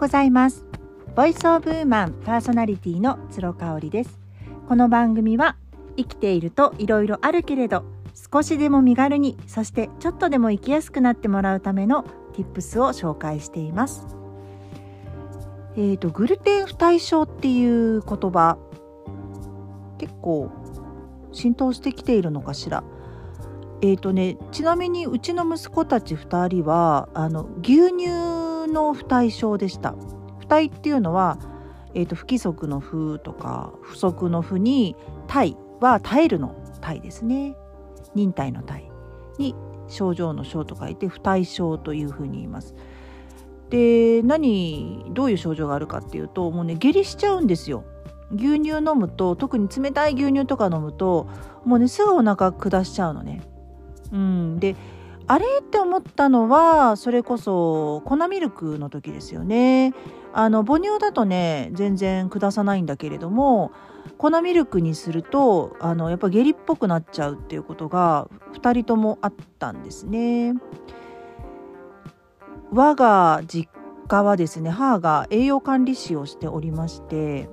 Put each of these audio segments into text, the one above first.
ございます。ボイスオブウーマンパーソナリティの鶴香織です。この番組は生きていると色々あるけれど少しでも身軽にそしてちょっとでも生きやすくなってもらうための tips を紹介しています。えーと、グルテン不対症っていう言葉結構浸透してきているのかしら。えーとね、ちなみにうちの息子たち2人はあの牛乳の不対症でした。不対っていうのは、えーと、不規則の不とか不足の不に体は耐えるの体ですね。忍耐の体に症状の症と書いて不対症というふうに言います。で何どういう症状があるかっていうともうね下痢しちゃうんですよ。牛乳飲むと特に冷たい牛乳とか飲むともうねすぐお腹下しちゃうのね。うん、であれって思ったのはそれこそ粉ミルクの時ですよね。あの母乳だとね全然下さないんだけれども粉ミルクにするとあのやっぱ下痢っぽくなっちゃうっていうことが2人ともあったんですね。我が実家はですね母が栄養管理士をしておりまして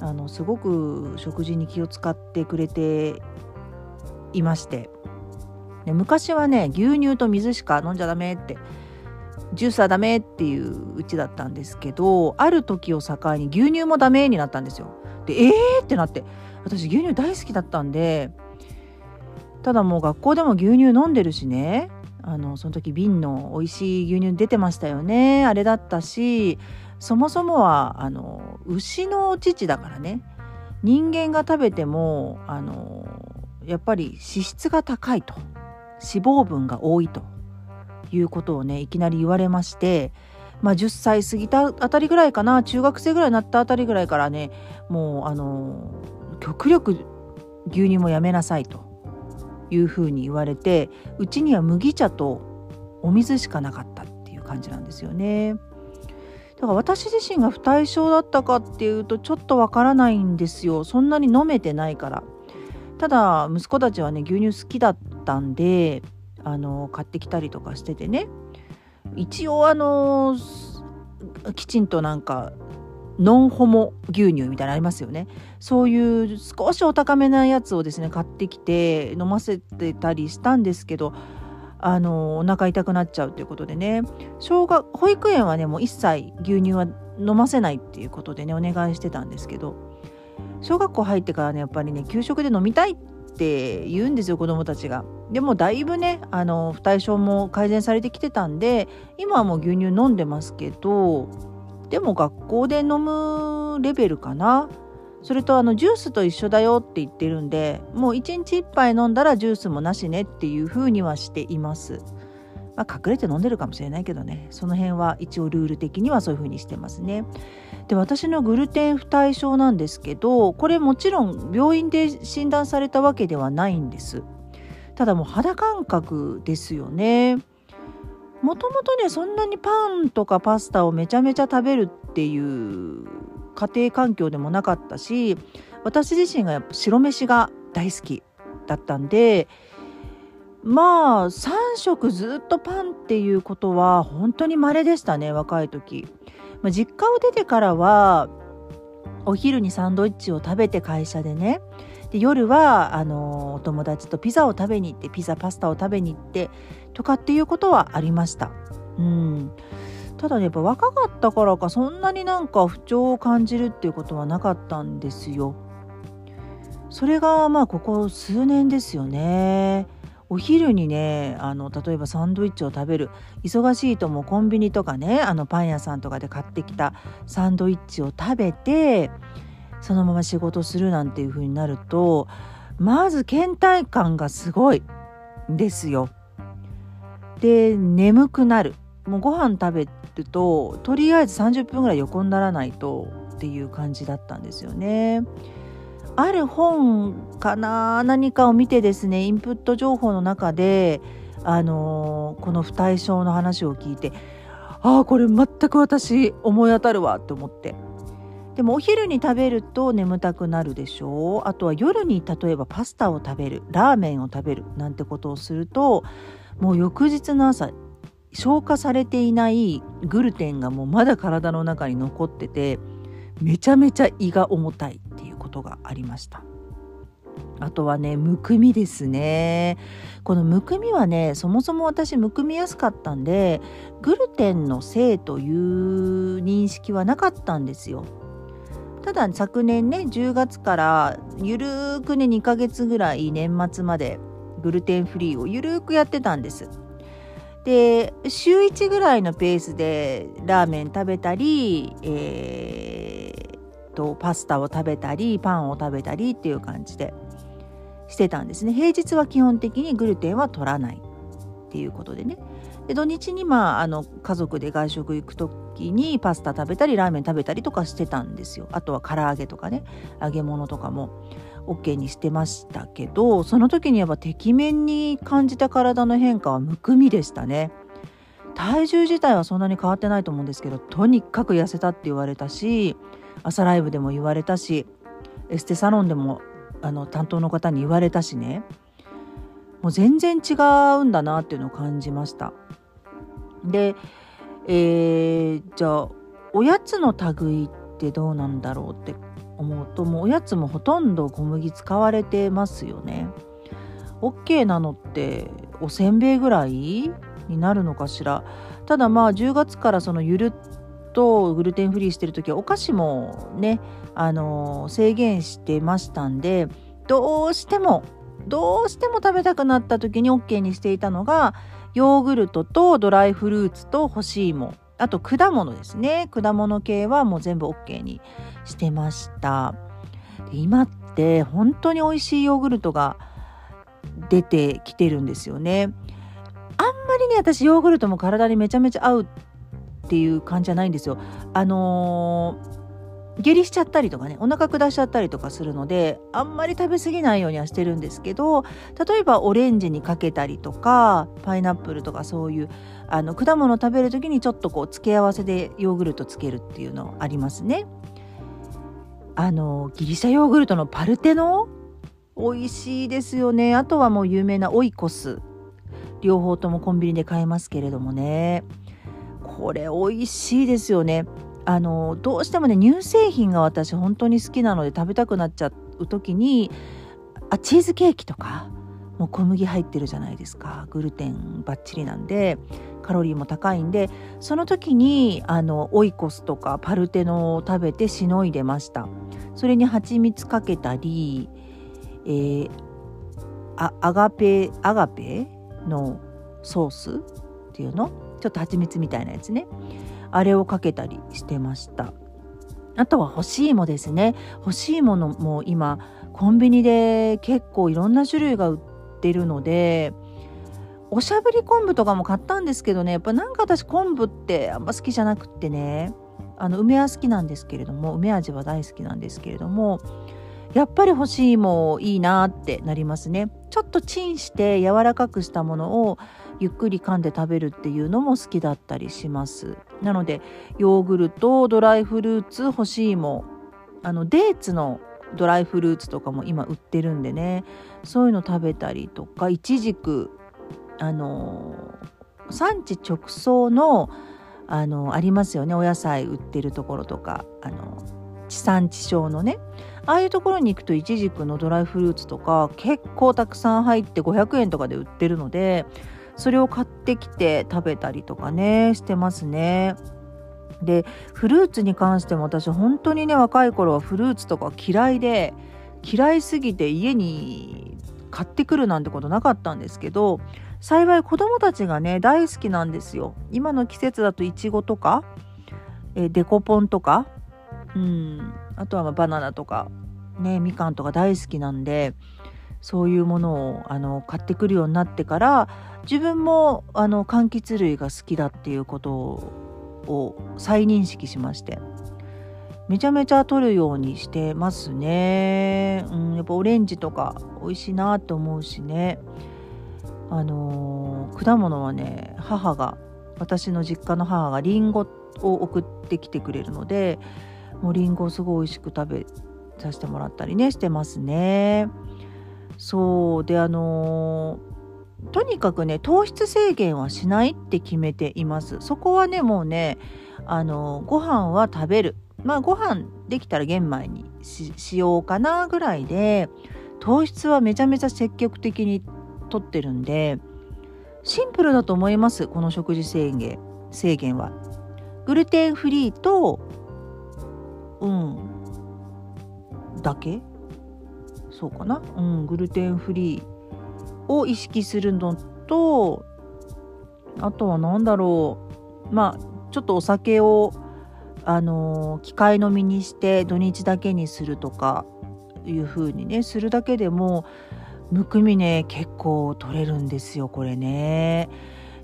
あのすごく食事に気を使ってくれていましてで昔はね牛乳と水しか飲んじゃダメってジュースはダメっていううちだったんですけどある時を境に牛乳もダメになったんですよ。でえー？ってなって私牛乳大好きだったんでただもう学校でも牛乳飲んでるしねあのその時瓶の美味しい牛乳出てましたよねあれだったしそもそもはあの牛の乳だからね人間が食べてもあのやっぱり脂質が高いと脂肪分が多いということをねいきなり言われましてまあ10歳過ぎたあたりぐらいかな中学生ぐらいになったあたりぐらいからねもうあの極力牛乳もやめなさいというふうに言われてうちには麦茶とお水しかなかったっていう感じなんですよね。だから私自身が不対症だったかっていうとちょっとわからないんですよそんなに飲めてないからただ息子たちはね牛乳好きだったんであの買ってきたりとかしててね。一応あのきちんとなんかノンホモ牛乳みたいなのありますよね。そういう少しお高めなやつをですね買ってきて飲ませてたりしたんですけどあのお腹痛くなっちゃうということでね。小学保育園はねもう一切牛乳は飲ませないっていうことでねお願いしてたんですけど。小学校入ってからねやっぱりね給食で飲みたいっって言うんですよ子どもたちが。でもだいぶねあの不対症も改善されてきてたんで今はもう牛乳飲んでますけどでも学校で飲むレベルかな。それとあのジュースと一緒だよって言ってるんでもう1日1杯飲んだらジュースもなしねっていう風にはしています。まあ、隠れて飲んでるかもしれないけどねその辺は一応ルール的にはそういう風にしてますね。で私のグルテン不対症なんですけどこれもちろん病院で診断されたわけではないんです。ただもう肌感覚ですよね。もともとねそんなにパンとかパスタをめちゃめちゃ食べるっていう家庭環境でもなかったし私自身がやっぱ白飯が大好きだったんでまあ3食ずっとパンっていうことは本当に稀でしたね若い時、まあ、実家を出てからはお昼にサンドイッチを食べて会社でねで夜はあのお友達とピザを食べに行ってピザパスタを食べに行ってとかっていうことはありました。うんただねやっぱ若かったからかそんなになんか不調を感じるっていうことはなかったんですよ。それがまあここ数年ですよね。お昼にねあの例えばサンドイッチを食べる忙しいともコンビニとかねあのパン屋さんとかで買ってきたサンドイッチを食べてそのまま仕事するなんていう風になるとまず倦怠感がすごいですよ。で眠くなるもうご飯食べるととりあえず30分ぐらい横にならないとっていう感じだったんですよね。ある本かな何かを見てですねインプット情報の中で、あのー、この不対症の話を聞いてああこれ全く私思い当たるわって思って。でもお昼に食べると眠たくなるでしょう。あとは夜に例えばパスタを食べるラーメンを食べるなんてことをするともう翌日の朝消化されていないグルテンがもうまだ体の中に残っててめちゃめちゃ胃が重たい。ことがありました。あとはねむくみですね。このむくみはねそもそも私むくみやすかったんでグルテンのせいという認識はなかったんですよ。ただ昨年ね10月からゆるーくね2ヶ月ぐらい年末までグルテンフリーをゆるーくやってたんです。で週1ぐらいのペースでラーメン食べたり、えー、とパスタを食べたりパンを食べたりっていう感じでしてたんですね。平日は基本的にグルテンは取らないっていうことでね。で土日にまああの家族で外食行く時にパスタ食べたりラーメン食べたりとかしてたんですよ。あとは唐揚げとかね。揚げ物とかも OK にしてましたけどその時にやっぱてきめんに感じた体の変化はむくみでしたね。体重自体はそんなに変わってないと思うんですけどとにかく痩せたって言われたし朝ライブでも言われたしエステサロンでもあの担当の方に言われたしね。もう全然違うんだなっていうのを感じました。で、えー、じゃあおやつの類ってどうなんだろうって思うともうおやつもほとんど小麦使われてますよね。OK なのっておせんべいぐらいになるのかしら。ただまあ10月からそのゆるっとグルテンフリーしてる時はお菓子もねあの制限してましたんでどうしてもどうしても食べたくなった時に OK にしていたのがヨーグルトとドライフルーツと干し芋あと果物ですね。果物系はもう全部 OK にしてました。で今って本当に美味しいヨーグルトが出てきてるんですよね。あんまりね私ヨーグルトも体にめちゃめちゃ合うっていう感じじゃないんですよ。あのー下痢しちゃったりとかねお腹下しちゃったりとかするのであんまり食べ過ぎないようにはしてるんですけど例えばオレンジにかけたりとかパイナップルとかそういうあの果物食べる時にちょっとこう付け合わせでヨーグルトつけるっていうのありますね。あのギリシャヨーグルトのパルテノ？美味しいですよね。あとはもう有名なオイコス。両方ともコンビニで買えますけれどもね。これ美味しいですよね。あのどうしてもね乳製品が私本当に好きなので食べたくなっちゃう時にあチーズケーキとかもう小麦入ってるじゃないですか。グルテンバッチリなんでカロリーも高いんでその時にあのオイコスとかパルテノを食べてしのいでました。それに蜂蜜かけたり、えー、アガペアガペのソースっていうのちょっと蜂蜜みたいなやつね。あれをかけたりしてました。あとは干し芋ですね。干し芋のも今コンビニで結構いろんな種類が売ってるのでおしゃぶり昆布とかも買ったんですけどね。やっぱなんか私昆布ってあんま好きじゃなくってね。あの梅は好きなんですけれども梅味は大好きなんですけれどもやっぱり干し芋いいなってなりますね。ちょっとチンして柔らかくしたものをゆっくり噛んで食べるっていうのも好きだったりします。なのでヨーグルトドライフルーツ干し芋あのデーツのドライフルーツとかも今売ってるんでね。そういうの食べたりとかいちじくあの産地直送のあのありますよね。お野菜売ってるところとかあの地産地消のね。ああいうところに行くといちじくのドライフルーツとか結構たくさん入って500円とかで売ってるのでそれを買ってきて食べたりとかねしてますね。でフルーツに関しても私本当にね若い頃はフルーツとか嫌いで嫌いすぎて家に買ってくるなんてことなかったんですけど幸い子供たちがね大好きなんですよ。今の季節だといちごとかえデコポンとかうんあとはまバナナとかねみかんとか大好きなんでそういうものをあの買ってくるようになってから自分もあの柑橘類が好きだっていうことを再認識しまして。めちゃめちゃ取るようにしてますね、うん、やっぱオレンジとか美味しいなと思うしね。あのー、果物はね母が私の実家の母がりんごを送ってきてくれるのでもうりんごをすごい美味しく食べさせてもらったりねしてますね。そう。であのとにかくね糖質制限はしないって決めています。そこはねもうねあのご飯は食べる。まあご飯できたら玄米にしようかなぐらいで糖質はめちゃめちゃ積極的にとってるんでシンプルだと思いますこの食事制限制限は。グルテンフリーとうんだけ？そうかな？うんグルテンフリーを意識するのとあとは何だろうまあちょっとお酒をあの機械飲みにして土日だけにするとかいう風にねするだけでもむくみね結構取れるんですよこれね。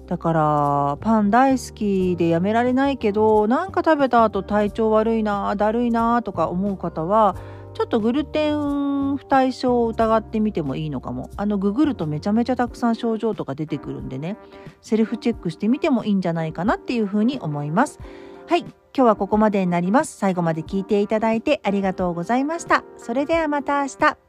だからパン大好きでやめられないけどなんか食べた後体調悪いなだるいなとか思う方はちょっとグルテン不対症を疑ってみてもいいのかも。あのググるとめちゃめちゃたくさん症状とか出てくるんでね。セルフチェックしてみてもいいんじゃないかなっていうふうに思います。はい。今日はここまでになります。最後まで聞いていただいてありがとうございました。それではまた明日。